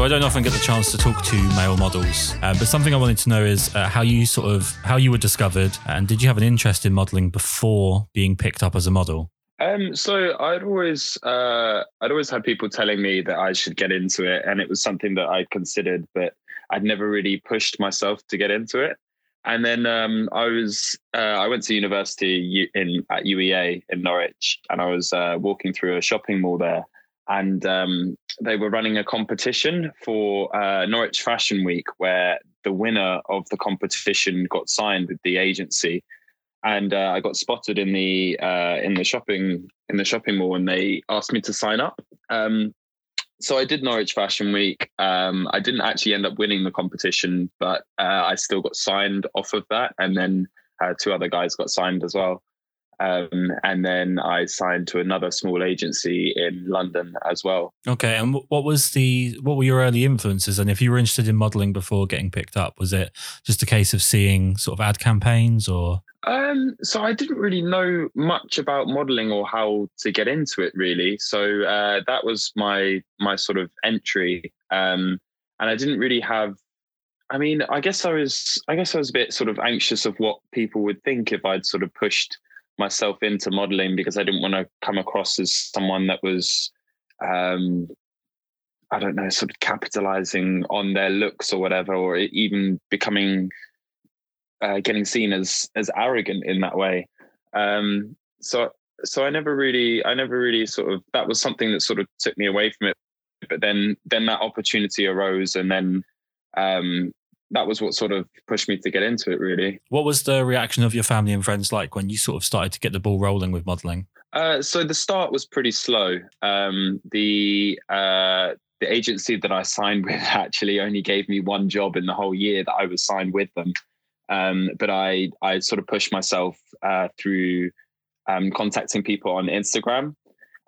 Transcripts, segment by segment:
So I don't often get the chance to talk to male models, uh, but something I wanted to know is uh, how you sort of how you were discovered, and did you have an interest in modeling before being picked up as a model? Um, so I'd always, uh, I'd always had people telling me that I should get into it, and it was something that I'd considered, but I'd never really pushed myself to get into it. And then um, I was, uh, I went to university in at UEA in Norwich, and I was uh, walking through a shopping mall there, and um, they were running a competition for uh, Norwich Fashion Week, where the winner of the competition got signed with the agency and uh, I got spotted in the uh, in the shopping in the shopping mall, and they asked me to sign up. Um, so I did Norwich Fashion Week. Um, I didn't actually end up winning the competition, but uh, I still got signed off of that, and then uh, two other guys got signed as well. Um, and then I signed to another small agency in London as well. Okay, and what was the what were your early influences? And if you were interested in modeling before getting picked up, was it just a case of seeing sort of ad campaigns or? Um, so I didn't really know much about modeling or how to get into it really. So uh, that was my my sort of entry, um, and I didn't really have. I mean, I guess I was. I guess I was a bit sort of anxious of what people would think if I'd sort of pushed myself into modeling because I didn't want to come across as someone that was. Um, I don't know, sort of capitalizing on their looks or whatever, or even becoming uh, getting seen as as arrogant in that way. Um, so so I never really I never really sort of that was something that sort of took me away from it. But then then that opportunity arose, and then um, that was what sort of pushed me to get into it. Really. What was the reaction of your family and friends like when you sort of started to get the ball rolling with modeling? Uh, so the start was pretty slow. Um, the uh, the agency that I signed with actually only gave me one job in the whole year that I was signed with them. Um, but I I sort of pushed myself uh, through um, contacting people on Instagram.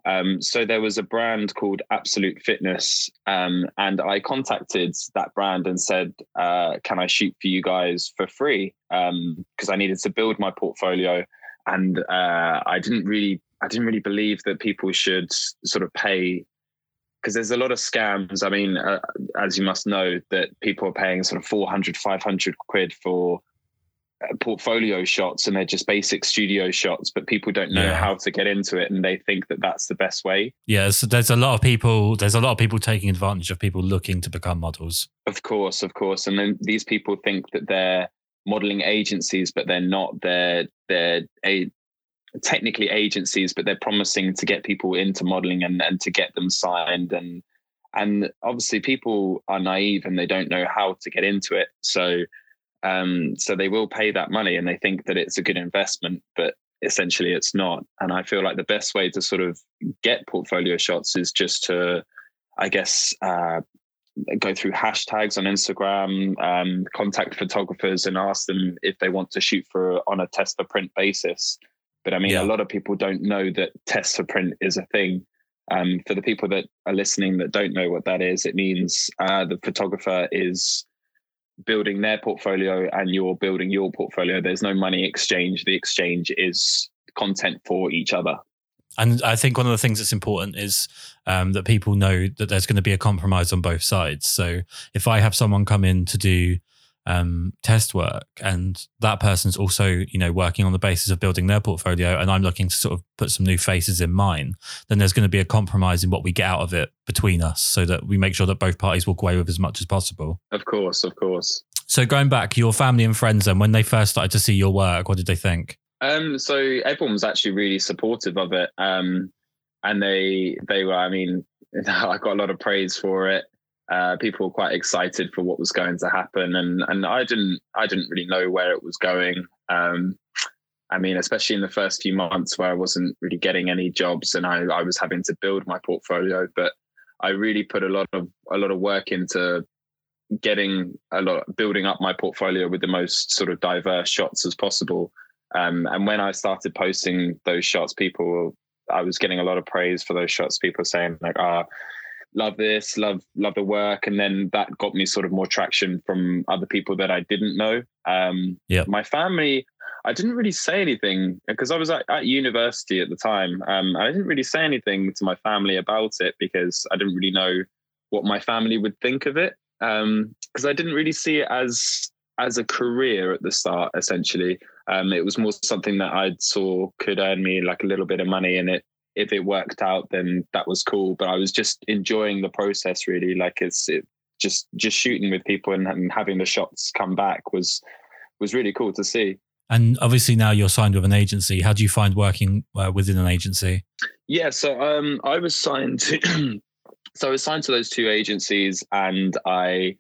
Um, so there was a brand called Absolute Fitness, um, and I contacted that brand and said, uh, "Can I shoot for you guys for free?" Because I needed to build my portfolio, and uh, I didn't really I didn't really believe that people should sort of pay because there's a lot of scams. I mean, uh, as you must know, that people are paying sort of 400, 500 quid for Uh, portfolio shots and they're just basic studio shots, but people don't know Yeah. how to get into it and they think that that's the best way. Yeah, so there's a lot of people. There's a lot of people taking advantage of people looking to become models. Of course, of course. And then these people think that they're modeling agencies, but they're not. They're they're a technically agencies, but they're promising to get people into modeling and, and to get them signed and and obviously people are naive and they don't know how to get into it. So um so they will pay that money and they think that it's a good investment, but essentially it's not. And I feel like the best way to sort of get portfolio shots is just to I guess uh go through hashtags on Instagram, um, contact photographers and ask them if they want to shoot for on a test for print basis. But I mean, Yeah. a lot of people don't know that test for print is a thing. Um, for the people that are listening that don't know what that is, it means uh, the photographer is building their portfolio and you're building your portfolio. There's no money exchange. The exchange is content for each other. And I think one of the things that's important is um, that people know that there's going to be a compromise on both sides. So if I have someone come in to do um, test work and that person's also, you know, working on the basis of building their portfolio and I'm looking to sort of put some new faces in mine, then there's going to be a compromise in what we get out of it between us so that we make sure that both parties walk away with as much as possible. Of course, of course. So going back, your family and friends, and when they first started to see your work, what did they think? Um, so everyone was actually really supportive of it. Um, and they they were, I mean, I got a lot of praise for it. Uh, people were quite excited for what was going to happen, and and I didn't I didn't really know where it was going. Um, I mean, especially in the first few months where I wasn't really getting any jobs, and I, I was having to build my portfolio. But I really put a lot of a lot of work into getting a lot building up my portfolio with the most sort of diverse shots as possible. Um, and when I started posting those shots, people, I was getting a lot of praise for those shots. People saying like, "Ah, love this, love love the work," and then that got me sort of more traction from other people that I didn't know. Um, Yep. My family, I didn't really say anything because I was at, at university at the time. Um, I didn't really say anything to my family about it because I didn't really know what my family would think of it. Because I didn't really see it as as a career at the start. Essentially, um, it was more something that I saw could earn me like a little bit of money, and it if it worked out, then that was cool. But I was just enjoying the process, really. Like it's it, just just shooting with people and, and having the shots come back was was really cool to see. And obviously now you're signed with an agency. How do you find working uh, within an agency? Yeah, so um, I was signed to, so I was signed to those two agencies, and I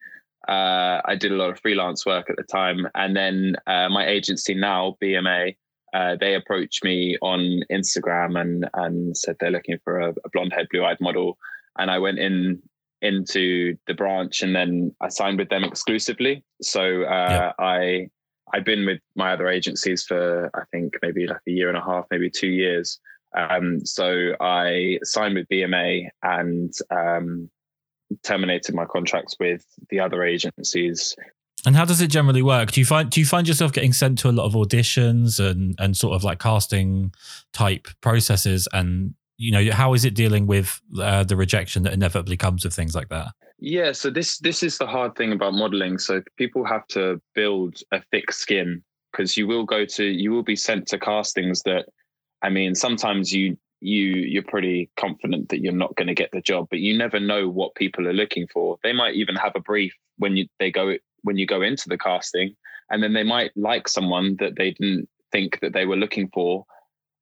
uh, I did a lot of freelance work at the time, and then uh, my agency now, BMA, uh, they approached me on Instagram and and said they're looking for a, a blonde haired, blue eyed model, and I went in into the branch, and then I signed with them exclusively. So uh, I I've been with my other agencies for I think maybe like a year and a half, maybe two years. Um, so I signed with BMA and um, terminated my contracts with the other agencies. And how does it generally work? Do you find do you find yourself getting sent to a lot of auditions and and sort of like casting type processes? And you know, how is it dealing with uh, the rejection that inevitably comes with things like that? Yeah, so this this is the hard thing about modeling. So people have to build a thick skin because you will go to you will be sent to castings that I mean sometimes you you you're pretty confident that you're not going to get the job, but you never know what people are looking for. They might even have a brief when you they go when you go into the casting, and then they might like someone that they didn't think that they were looking for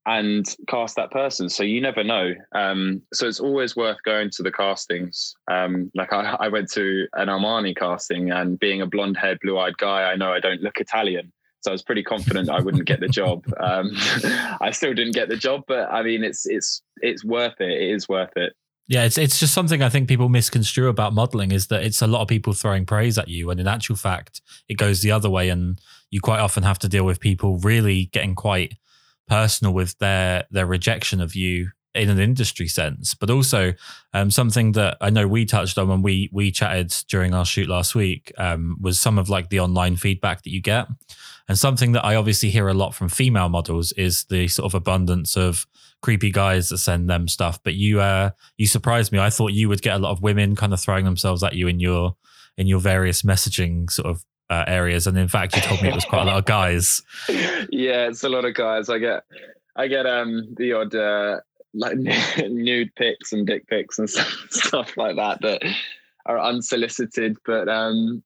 and cast that person. So you never know. Um, so it's always worth going to the castings. Um, like I, I went to an Armani casting, and being a blonde haired, blue eyed guy, I know I don't look Italian. So I was pretty confident I wouldn't get the job. Um, I still didn't get the job, but I mean, it's it's it's worth it. It is worth it. Yeah, it's it's just something I think people misconstrue about modeling is that it's a lot of people throwing praise at you, and in actual fact, it goes the other way, and you quite often have to deal with people really getting quite personal with their their rejection of you in an industry sense, but also um, something that I know we touched on when we we chatted during our shoot last week um, was some of like the online feedback that you get, and something that I obviously hear a lot from female models is the sort of abundance of creepy guys that send them stuff. But you uh, you surprised me. I thought you would get a lot of women kind of throwing themselves at you in your in your various messaging sort of uh, areas, and in fact, you told me it was quite a lot of guys. yeah, it's a lot of guys. I get I get um the odd uh, like nude pics and dick pics and stuff, stuff like that that are unsolicited. But um,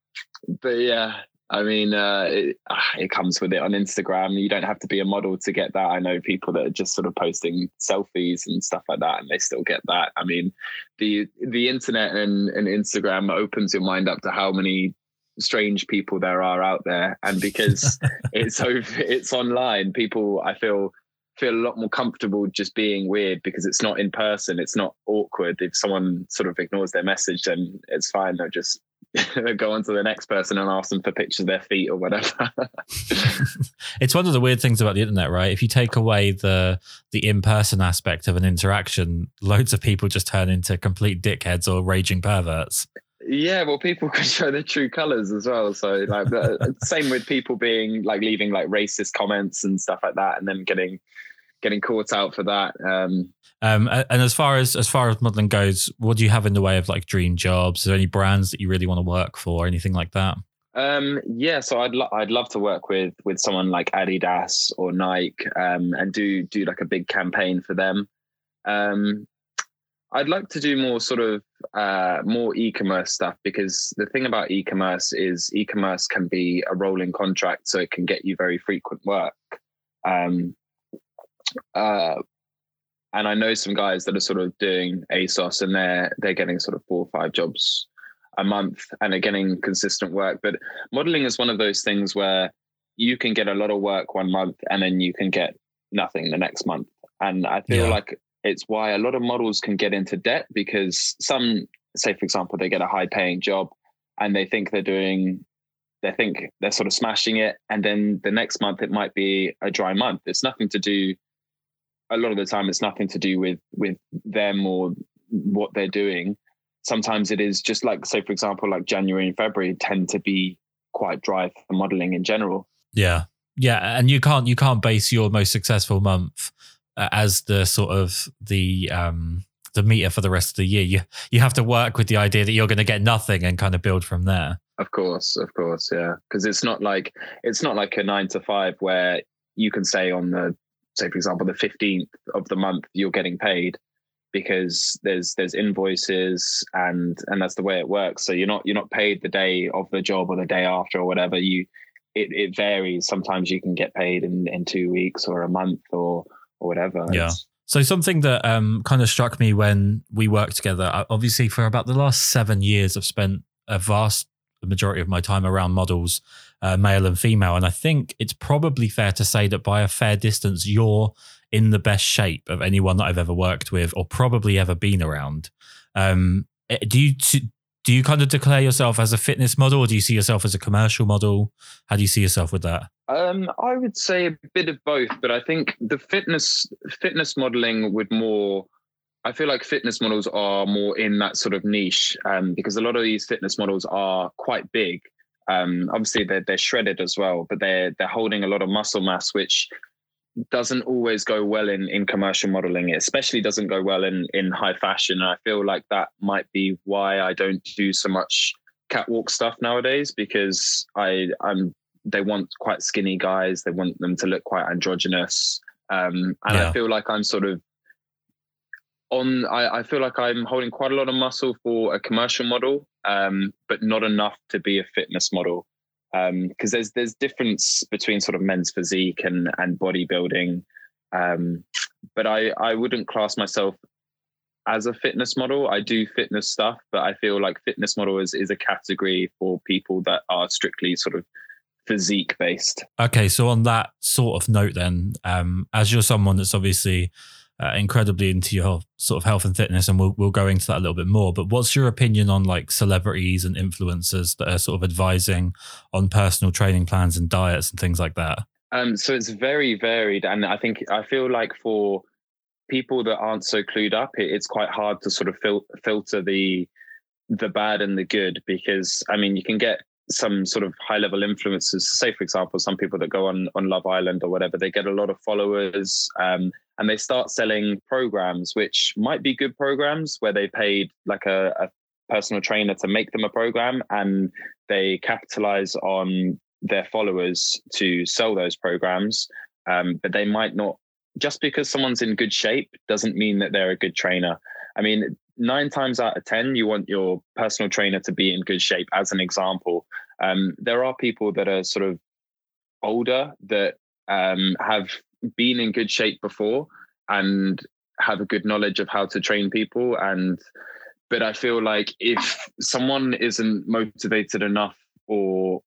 but yeah, I mean, uh, it, ah, it comes with it on Instagram. You don't have to be a model to get that. I know people that are just sort of posting selfies and stuff like that, and they still get that. I mean, the the internet and, and Instagram opens your mind up to how many strange people there are out there, and because it's over, it's online. People, I feel feel a lot more comfortable just being weird because it's not in person. It's not awkward. If someone sort of ignores their message, then it's fine. They'll just go on to the next person and ask them for pictures of their feet or whatever. it's one of the weird things about the internet, right? If you take away the the in person aspect of an interaction, loads of people just turn into complete dickheads or raging perverts. yeah, well, people can show their true colors as well. So, like, the, same with people being like leaving like racist comments and stuff like that, and then getting getting caught out for that. Um, Um, and as far as as far as modeling goes, what do you have in the way of like dream jobs? Is there any brands that you really want to work for, or anything like that? Um, yeah, so I'd lo- I'd love to work with with someone like Adidas or Nike um, and do do like a big campaign for them. Um, I'd like to do more sort of uh, more e-commerce stuff because the thing about e-commerce is e-commerce can be a rolling contract, so it can get you very frequent work. Um, uh, and I know some guys that are sort of doing ASOS and they're they're getting sort of four or five jobs a month and are getting consistent work. But modeling is one of those things where you can get a lot of work one month and then you can get nothing the next month. And I feel Yeah. like it's why a lot of models can get into debt because some say, for example, they get a high paying job and they think they're doing they think they're sort of smashing it. And then the next month it might be a dry month. It's nothing to do a lot of the time it's nothing to do with with them or what they're doing sometimes it is just like say for example like january and february tend to be quite dry for modeling in general. Yeah, yeah, and you can't you can't base your most successful month uh, as the sort of the um the meter for the rest of the year. You you have to work with the idea that you're going to get nothing and kind of build from there. Of course, of course, yeah. Because it's not like it's not like a nine to five where you can say on the say for example the fifteenth of the month you're getting paid because there's there's invoices and and that's the way it works. So you're not you're not paid the day of the job or the day after or whatever. You it, it varies. Sometimes you can get paid in, in two weeks or a month or or whatever. Yeah. It's- So something that um, kind of struck me when we worked together, obviously for about the last seven years, I've spent a vast majority of my time around models, uh, male and female, and I think it's probably fair to say that by a fair distance, you're in the best shape of anyone that I've ever worked with, or probably ever been around. Um, eh, do you do you kind of declare yourself as a fitness model, or do you see yourself as a commercial model? How do you see yourself with that? Um, I would say a bit of both, but I think the fitness fitness modeling would more. I feel like fitness models are more in that sort of niche um, because a lot of these fitness models are quite big. Um, obviously, they're they're shredded as well, but they're they're holding a lot of muscle mass, which doesn't always go well in in commercial modeling. It especially doesn't go well in in high fashion. And I feel like that might be why I don't do so much catwalk stuff nowadays because I I'm they want quite skinny guys. They want them to look quite androgynous. Um, and Yeah. I feel like I'm sort of on, I, I feel like I'm holding quite a lot of muscle for a commercial model, um, but not enough to be a fitness model. Because there's there's difference between sort of men's physique and and bodybuilding, um, but I I wouldn't class myself as a fitness model. I do fitness stuff, but I feel like fitness model is is a category for people that are strictly sort of physique based. Okay, so on that sort of note, then, um, as you're someone that's obviously uh, incredibly into your sort of health and fitness, and we'll we'll go into that a little bit more. But what's your opinion on like celebrities and influencers that are sort of advising on personal training plans and diets and things like that? Um, so it's very varied, and I think I feel like for people that aren't so clued up, it, it's quite hard to sort of fil- filter the the bad and the good because I mean you can get some sort of high level influencers. Say for example, some people that go on on Love Island or whatever, they get a lot of followers, um, and they start selling programs, which might be good programs where they paid like a, a personal trainer to make them a program, and they capitalize on their followers to sell those programs. Um, but they might not just because someone's in good shape doesn't mean that they're a good trainer. I mean, nine times out of 10, you want your personal trainer to be in good shape, as an example. Um, there are people that are sort of older that um, have been in good shape before and have a good knowledge of how to train people. And, but I feel like if someone isn't motivated enough or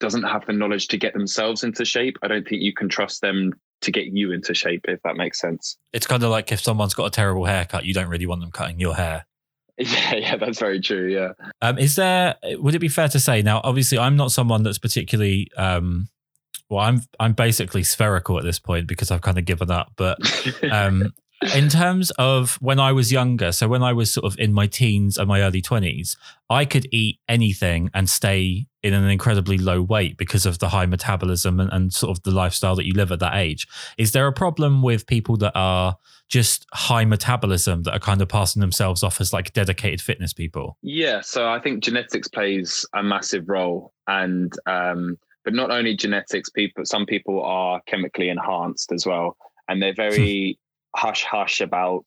doesn't have the knowledge to get themselves into shape, I don't think you can trust them to get you into shape, if that makes sense. It's kind of like if someone's got a terrible haircut, you don't really want them cutting your hair. Yeah, yeah, that's very true. Yeah. Um, is there? Would it be fair to say now? Obviously, I'm not someone that's particularly. Um, well, I'm I'm basically spherical at this point because I've kind of given up. But um, in terms of when I was younger, so when I was sort of in my teens and my early 20s, I could eat anything and stay in an incredibly low weight because of the high metabolism and, and sort of the lifestyle that you live at that age. Is there a problem with people that are just high metabolism that are kind of passing themselves off as like dedicated fitness people? Yeah, so I think genetics plays a massive role, and um, but not only genetics. People, some people are chemically enhanced as well, and they're very hush hush about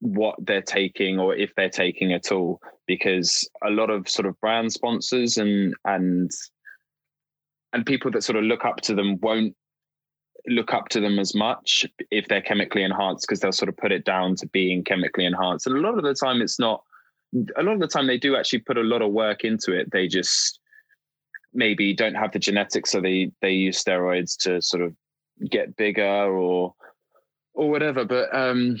what they're taking or if they're taking at all, because a lot of sort of brand sponsors and and and people that sort of look up to them won't look up to them as much if they're chemically enhanced because they'll sort of put it down to being chemically enhanced. And a lot of the time it's not a lot of the time they do actually put a lot of work into it. They just maybe don't have the genetics so they they use steroids to sort of get bigger or or whatever but um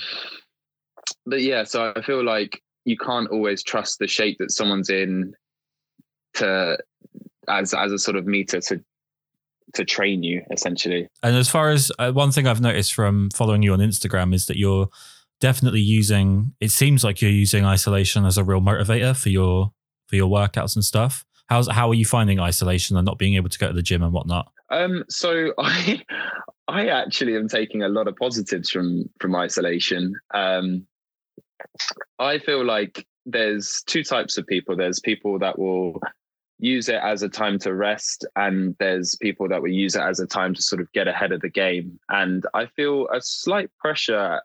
but yeah so i feel like you can't always trust the shape that someone's in to as as a sort of meter to to train you essentially And as far as uh, one thing I've noticed from following you on Instagram is that you're definitely using. It seems like you're using isolation as a real motivator for your for your workouts and stuff. How's how are you finding isolation and not being able to go to the gym and whatnot? Um, so I, I actually am taking a lot of positives from from isolation. Um, I feel like there's two types of people. There's people that will use it as a time to rest, and there's people that will use it as a time to sort of get ahead of the game. And I feel a slight pressure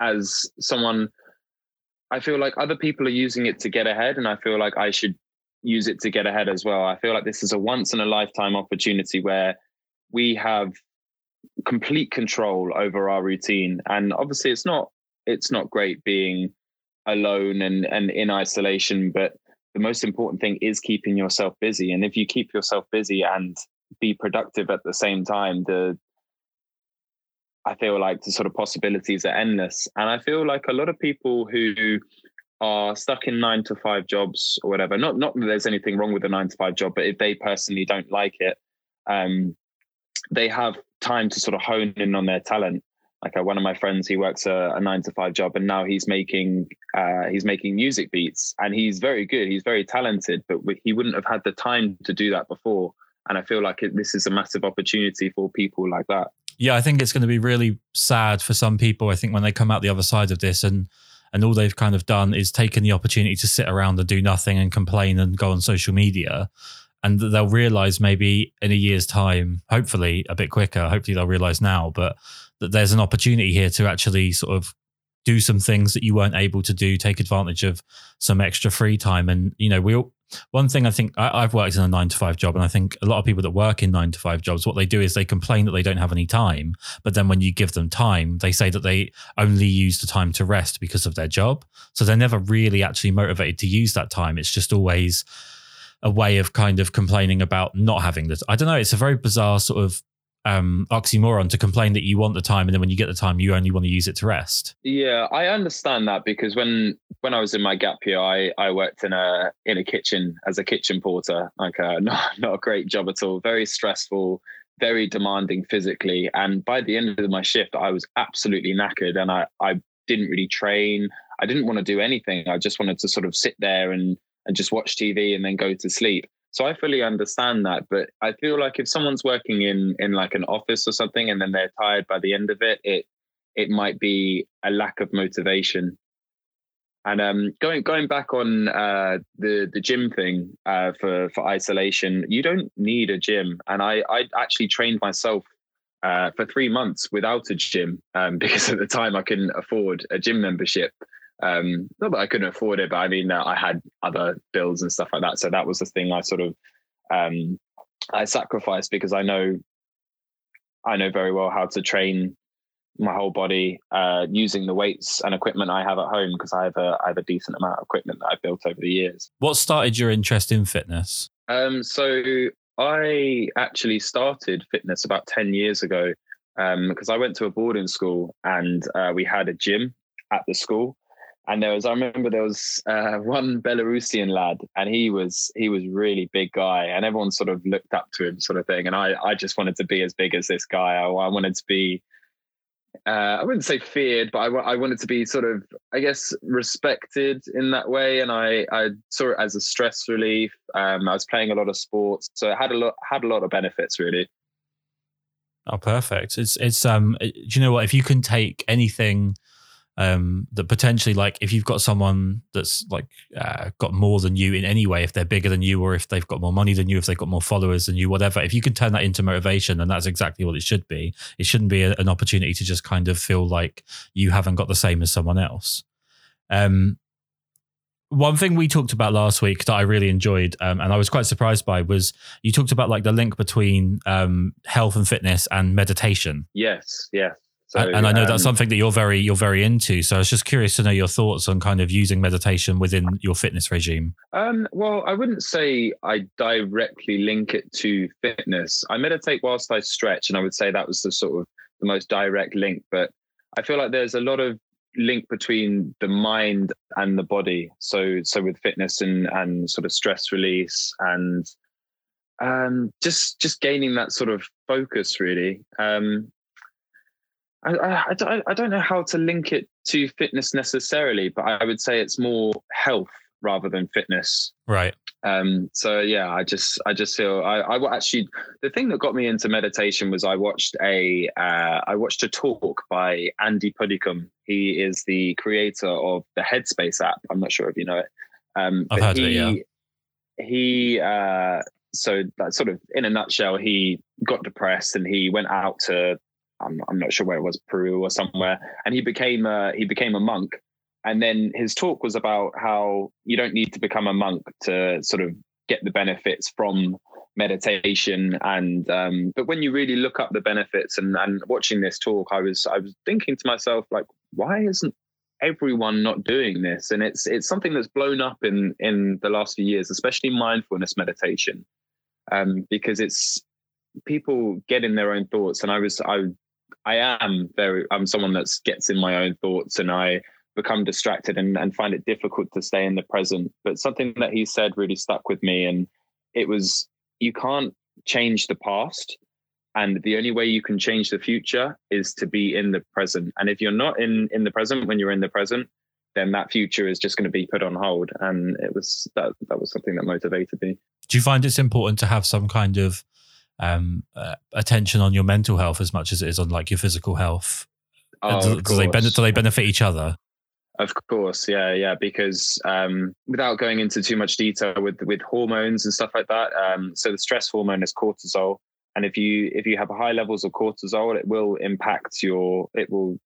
as someone. I feel like other people are using it to get ahead, and I feel like I should use it to get ahead as well. I feel like this is a once in a lifetime opportunity where we have complete control over our routine. And obviously it's not it's not great being alone and, and in isolation, but the most important thing is keeping yourself busy. And if you keep yourself busy and be productive at the same time, the I feel like the sort of possibilities are endless. And I feel like a lot of people who are stuck in nine to five jobs or whatever. Not not that there's anything wrong with a nine to five job, but if they personally don't like it, um, they have time to sort of hone in on their talent. Like uh, one of my friends, he works a, a, nine to five job, and now he's making uh, he's making music beats, and he's very good. He's very talented, but he wouldn't have had the time to do that before. And I feel like it, this is a massive opportunity for people like that. Yeah, I think it's going to be really sad for some people. I think when they come out the other side of this and and all they've kind of done is taken the opportunity to sit around and do nothing and complain and go on social media and they'll realize maybe in a year's time hopefully a bit quicker hopefully they'll realize now but that there's an opportunity here to actually sort of do some things that you weren't able to do take advantage of some extra free time and you know we all one thing I think I, have worked in a nine to five job, and I think a lot of people that work in nine to five jobs, what they do is they complain that they don't have any time. But then when you give them time, they say that they only use the time to rest because of their job. So they're never really actually motivated to use that time. It's just always a way of kind of complaining about not having this. I don't know. It's a very bizarre sort of um, oxymoron to complain that you want the time and then when you get the time you only want to use it to rest yeah i understand that because when when i was in my gap year i i worked in a in a kitchen as a kitchen porter like a, not, not a great job at all very stressful very demanding physically and by the end of my shift i was absolutely knackered and i i didn't really train i didn't want to do anything i just wanted to sort of sit there and and just watch tv and then go to sleep so I fully understand that, but I feel like if someone's working in in like an office or something, and then they're tired by the end of it, it it might be a lack of motivation. And um, going going back on uh, the the gym thing uh, for for isolation, you don't need a gym. And I I actually trained myself uh, for three months without a gym um, because at the time I couldn't afford a gym membership. Um, not that I couldn't afford it, but I mean, uh, I had other bills and stuff like that. So that was the thing I sort of um, I sacrificed because I know I know very well how to train my whole body uh, using the weights and equipment I have at home because I have a I have a decent amount of equipment that I've built over the years. What started your interest in fitness? Um, so I actually started fitness about ten years ago because um, I went to a boarding school and uh, we had a gym at the school and there was I remember there was uh, one Belarusian lad, and he was he was really big guy, and everyone sort of looked up to him, sort of thing. And I I just wanted to be as big as this guy. I, I wanted to be. Uh, I wouldn't say feared, but I, I wanted to be sort of, I guess, respected in that way, and I, I saw it as a stress relief. Um, I was playing a lot of sports, so it had a lot had a lot of benefits, really. Oh, perfect! It's it's um. Do you know what? If you can take anything um, that potentially like if you've got someone that's like uh, got more than you in any way if they're bigger than you or if they've got more money than you if they've got more followers than you whatever if you can turn that into motivation then that's exactly what it should be it shouldn't be a, an opportunity to just kind of feel like you haven't got the same as someone else um, one thing we talked about last week that I really enjoyed, um, and I was quite surprised by, was you talked about like the link between um, health and fitness and meditation. Yes, yes. So, and, I know um, that's something that you're very you're very into. So I was just curious to know your thoughts on kind of using meditation within your fitness regime. Um, well, I wouldn't say I directly link it to fitness. I meditate whilst I stretch, and I would say that was the sort of the most direct link. But I feel like there's a lot of link between the mind and the body. So so with fitness and and sort of stress release and um, just just gaining that sort of focus really. Um, I, I, I, don't, I don't know how to link it to fitness necessarily, but I would say it's more health rather than fitness. Right. Um, so yeah, I just I just feel I, I actually the thing that got me into meditation was I watched a uh, I watched a talk by Andy Puddicombe. He is the creator of the Headspace app. I'm not sure if you know it. Um, I've heard of it, yeah. He uh, so that sort of in a nutshell, he got depressed and he went out to I'm, I'm not sure where it was Peru or somewhere, and he became a, he became a monk. And then his talk was about how you don't need to become a monk to sort of get the benefits from meditation. And um, but when you really look up the benefits and and watching this talk i was i was thinking to myself like why isn't everyone not doing this? And it's it's something that's blown up in in the last few years especially mindfulness meditation. Um, because it's people get in their own thoughts. And i was i i am very i'm someone that gets in my own thoughts and i become distracted and, and find it difficult to stay in the present. But something that he said really stuck with me. And it was you can't change the past. And the only way you can change the future is to be in the present. And if you're not in, in the present when you're in the present, then that future is just going to be put on hold. And it was that that was something that motivated me. Do you find it's important to have some kind of um, uh, attention on your mental health as much as it is on like your physical health? Oh, do, do they ben- do they benefit each other? Of course, yeah, yeah. Because um, without going into too much detail with with hormones and stuff like that, um, so the stress hormone is cortisol, and if you if you have high levels of cortisol, it will impact your it will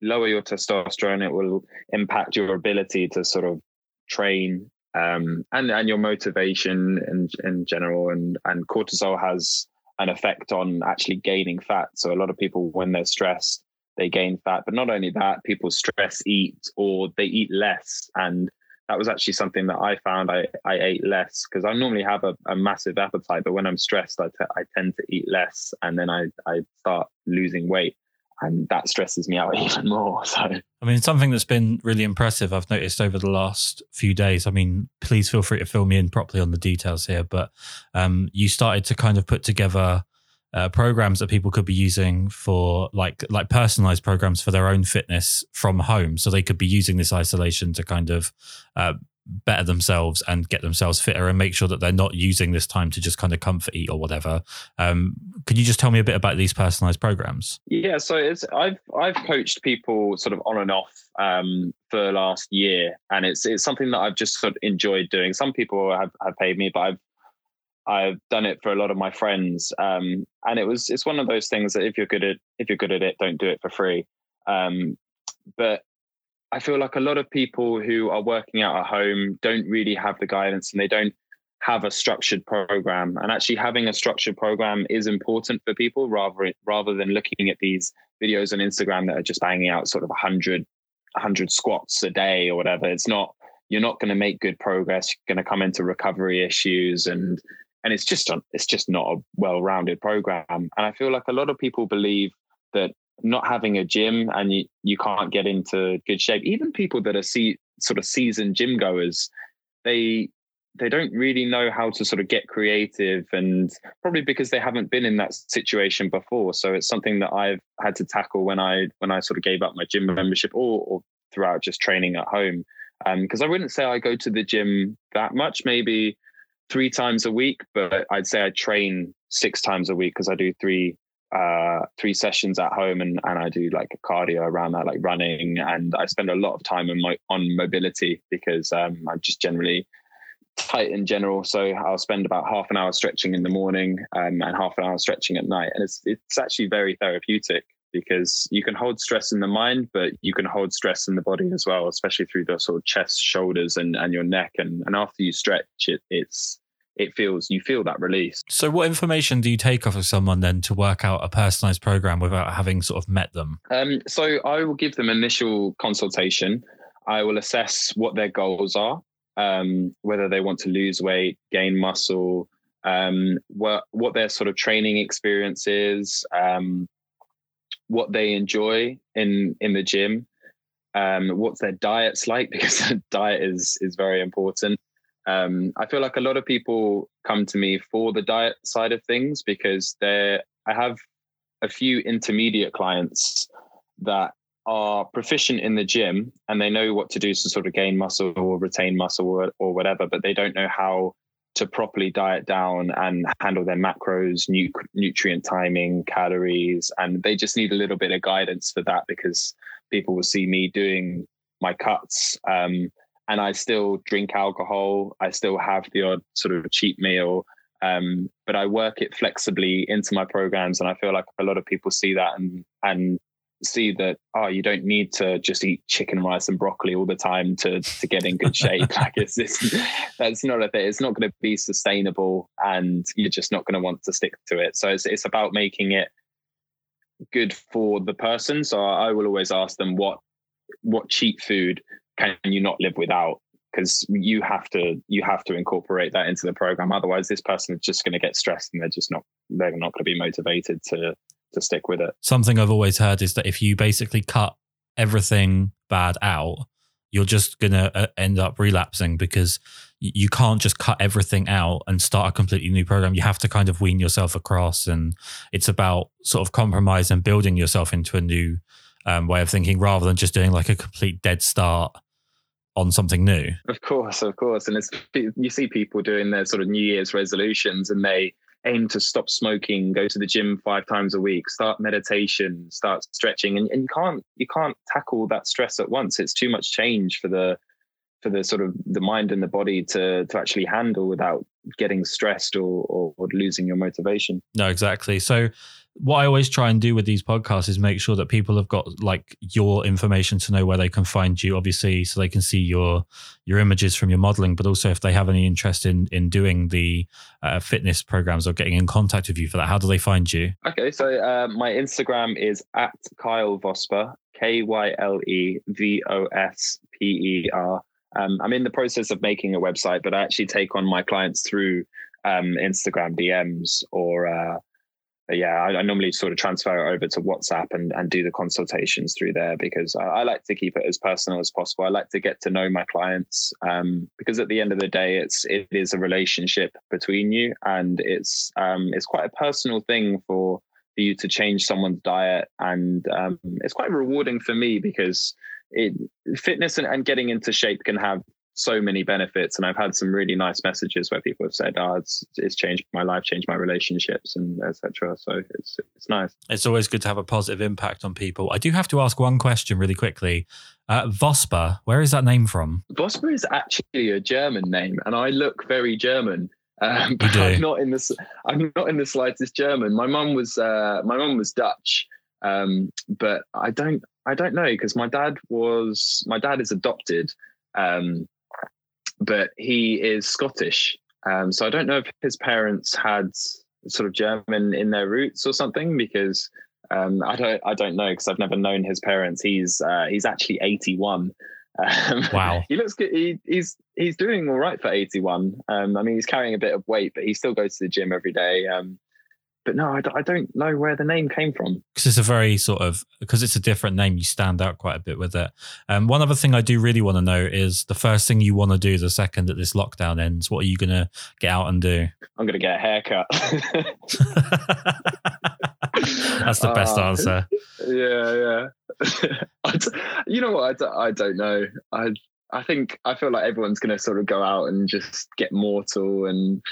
lower your testosterone. It will impact your ability to sort of train um, and and your motivation in in general. And and cortisol has an effect on actually gaining fat. So a lot of people when they're stressed they gain fat. But not only that, people stress eat or they eat less. And that was actually something that I found I, I ate less because I normally have a, a massive appetite, but when I'm stressed, I, t- I tend to eat less and then I, I start losing weight. And that stresses me out even more. So, I mean, something that's been really impressive I've noticed over the last few days. I mean, please feel free to fill me in properly on the details here, but um, you started to kind of put together uh, programs that people could be using for like like personalized programs for their own fitness from home, so they could be using this isolation to kind of uh, better themselves and get themselves fitter and make sure that they're not using this time to just kind of comfort eat or whatever. Um, could you just tell me a bit about these personalized programs? Yeah, so it's I've I've coached people sort of on and off um, for last year, and it's it's something that I've just sort of enjoyed doing. Some people have, have paid me, but I've I've done it for a lot of my friends, um, and it was it's one of those things that if you're good at if you're good at it, don't do it for free. Um, but I feel like a lot of people who are working out at home don't really have the guidance, and they don't have a structured program. And actually, having a structured program is important for people rather rather than looking at these videos on Instagram that are just banging out sort of 100, 100 squats a day or whatever. It's not you're not going to make good progress. You're going to come into recovery issues and and it's just it's just not a well-rounded program. And I feel like a lot of people believe that not having a gym and you, you can't get into good shape. Even people that are see, sort of seasoned gym goers, they they don't really know how to sort of get creative and probably because they haven't been in that situation before. So it's something that I've had to tackle when I when I sort of gave up my gym membership or, or throughout just training at home. Um, because I wouldn't say I go to the gym that much, maybe three times a week, but I'd say I train six times a week because I do three uh three sessions at home and and I do like cardio around that like running. And I spend a lot of time on my on mobility because um I'm just generally tight in general. So I'll spend about half an hour stretching in the morning um, and half an hour stretching at night. And it's it's actually very therapeutic because you can hold stress in the mind but you can hold stress in the body as well especially through the sort of chest shoulders and and your neck. And and after you stretch it it's it feels you feel that release So, what information do you take off of someone then to work out a personalized program without having sort of met them? Um, so I will give them initial consultation. I will assess what their goals are, um, whether they want to lose weight, gain muscle, um, what what their sort of training experience is, um, what they enjoy in in the gym, um, what's their diets like because diet is is very important. Um, I feel like a lot of people come to me for the diet side of things because they're I have a few intermediate clients that are proficient in the gym and they know what to do to sort of gain muscle or retain muscle or, or whatever, but they don't know how to properly diet down and handle their macros, nu- nutrient timing, calories, and they just need a little bit of guidance for that because people will see me doing my cuts. Um, and I still drink alcohol. I still have the odd sort of cheap meal, um, but I work it flexibly into my programs. And I feel like a lot of people see that and and see that oh, you don't need to just eat chicken, rice, and broccoli all the time to to get in good shape. like it's, it's that's not a thing. It's not going to be sustainable, and you're just not going to want to stick to it. So it's it's about making it good for the person. So I will always ask them what what cheap food can you not live without because you have to you have to incorporate that into the program otherwise this person is just going to get stressed and they're just not they're not going to be motivated to to stick with it Something I've always heard is that if you basically cut everything bad out, you're just going to end up relapsing because you can't just cut everything out and start a completely new program. You have to kind of wean yourself across. And it's about sort of compromise and building yourself into a new um, way of thinking rather than just doing like a complete dead start on something new. of course of course and it's you see people doing their sort of new year's resolutions and they aim to stop smoking go to the gym five times a week start meditation start stretching and, and you can't you can't tackle that stress at once it's too much change for the for the sort of the mind and the body to to actually handle without getting stressed or or, or losing your motivation No, exactly. So what I always try and do with these podcasts is make sure that people have got like your information to know where they can find you, obviously, so they can see your your images from your modeling, but also if they have any interest in in doing the uh, fitness programs or getting in contact with you for that, how do they find you? Okay, so uh, my Instagram is at Kyle Vosper, K Y L E V O S P E R. Um, I'm in the process of making a website, but I actually take on my clients through um, Instagram DMs or. Uh, yeah, I, I normally sort of transfer it over to WhatsApp and, and do the consultations through there because I, I like to keep it as personal as possible. I like to get to know my clients um, because at the end of the day, it's it is a relationship between you, and it's um, it's quite a personal thing for for you to change someone's diet, and um, it's quite rewarding for me because it fitness and, and getting into shape can have so many benefits and i've had some really nice messages where people have said oh it's it's changed my life changed my relationships and etc so it's it's nice It's always good to have a positive impact on people. I do have to ask one question really quickly. Uh, Vosper, where is that name from? Vosper is actually a german name and i look very german um, but i'm not in this i'm not in the slightest german my mum was uh my mum was dutch um but i don't i don't know because my dad was my dad is adopted um but he is scottish um so i don't know if his parents had sort of german in their roots or something because um i don't i don't know because i've never known his parents he's uh he's actually 81 um, Wow. he looks good. He, he's he's doing all right for 81. Um, I mean, he's carrying a bit of weight, but he still goes to the gym every day. But no, I, d- I don't know where the name came from. Because it's a very sort of because it's a different name, you stand out quite a bit with it. Um, one other thing I do really want to know is the first thing you want to do the second that this lockdown ends. What are you going to get out and do? I'm gonna get a haircut. That's the best Uh, answer. yeah, yeah. I d- you know what? I, d- I don't know. I I think I feel like everyone's gonna sort of go out and just get mortal and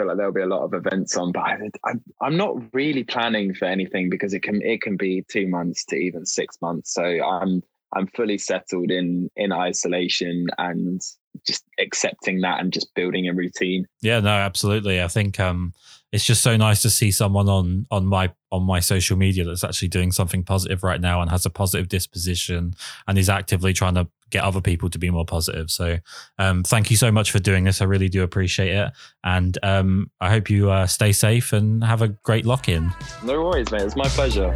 feel like there'll be a lot of events on. But I, I, I'm not really planning for anything because it can it can be two months to even six months. So I'm I'm fully settled in in isolation and just accepting that and just building a routine. Yeah, no, absolutely. I think um, it's just so nice to see someone on on my on my social media that's actually doing something positive right now and has a positive disposition and is actively trying to get other people to be more positive. So, um, thank you so much for doing this. I really do appreciate it, and um, I hope you uh, stay safe and have a great lock in. No worries, mate. It's my pleasure.